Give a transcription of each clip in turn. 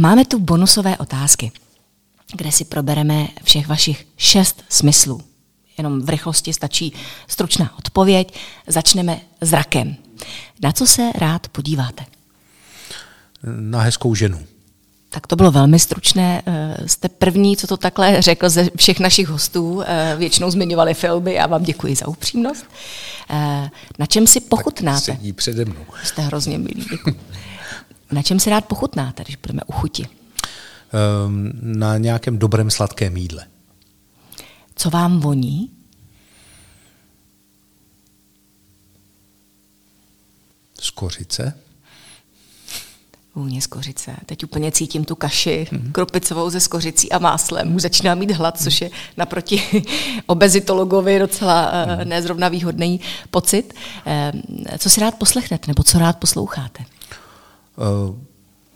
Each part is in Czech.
A máme tu bonusové otázky, kde si probereme všech vašich šest smyslů. Jenom v rychlosti stačí stručná odpověď. Začneme zrakem. Na co se rád podíváte? Na hezkou ženu. Tak to bylo velmi stručné. Eh, jste první, co to takhle řekl ze všech našich hostů. Eh, většinou zmiňovali filmy. Já vám děkuji za upřímnost. Eh, na čem si pochutnáte? Tak sedí přede mnou. Jste hrozně milý. Na čem si rád pochutnáte, když budeme u chuti? Um, na nějakém dobrém sladkém jídle. Co vám voní? Skořice. Vůně z kořice. Teď úplně cítím tu kaši mm-hmm. kropicovou ze skořicí a máslem. Už začíná mít hlad, což je naproti obezitologovi docela mm-hmm. nezrovna výhodný pocit. Ehm, co si rád poslechnete, nebo co rád posloucháte? Uh,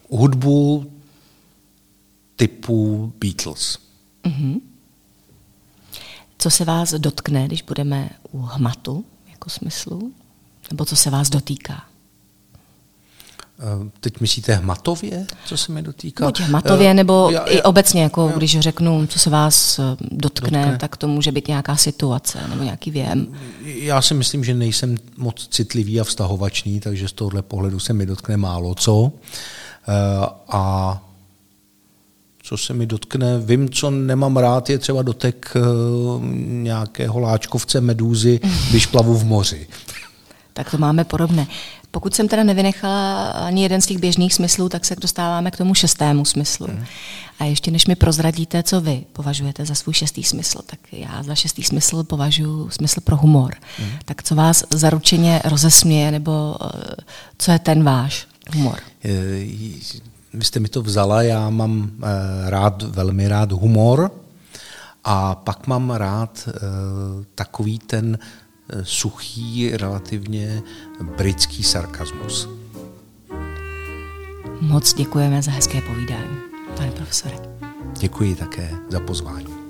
hudbu typu Beatles. Mm-hmm. Co se vás dotkne, když budeme u hmatu jako smyslu? Nebo co se vás dotýká? Eh, teď myslíte hmatově, co se mi dotýká? Buď hmatově, uh, nebo já, i obecně, jako já, když řeknu, co se vás dotkne, dotkne, tak to může být nějaká situace nebo nějaký věm. Já si myslím, že nejsem moc citlivý a vztahovačný, takže z tohohle pohledu se mi dotkne málo co. A co se mi dotkne. Vím, co nemám rád, je třeba dotek nějakého láčkovce medúzy, když plavu v moři. Tak to máme podobné. Pokud jsem teda nevynechala ani jeden z těch běžných smyslů, tak se dostáváme k tomu šestému smyslu. Hmm. A ještě než mi prozradíte, co vy považujete za svůj šestý smysl, tak já za šestý smysl považuji smysl pro humor. Hmm. Tak co vás zaručeně rozesměje, nebo uh, co je ten váš humor? Vy jste mi to vzala, já mám uh, rád, velmi rád humor a pak mám rád uh, takový ten suchý, relativně britský sarkazmus. Moc děkujeme za hezké povídání, pane profesore. Děkuji také za pozvání.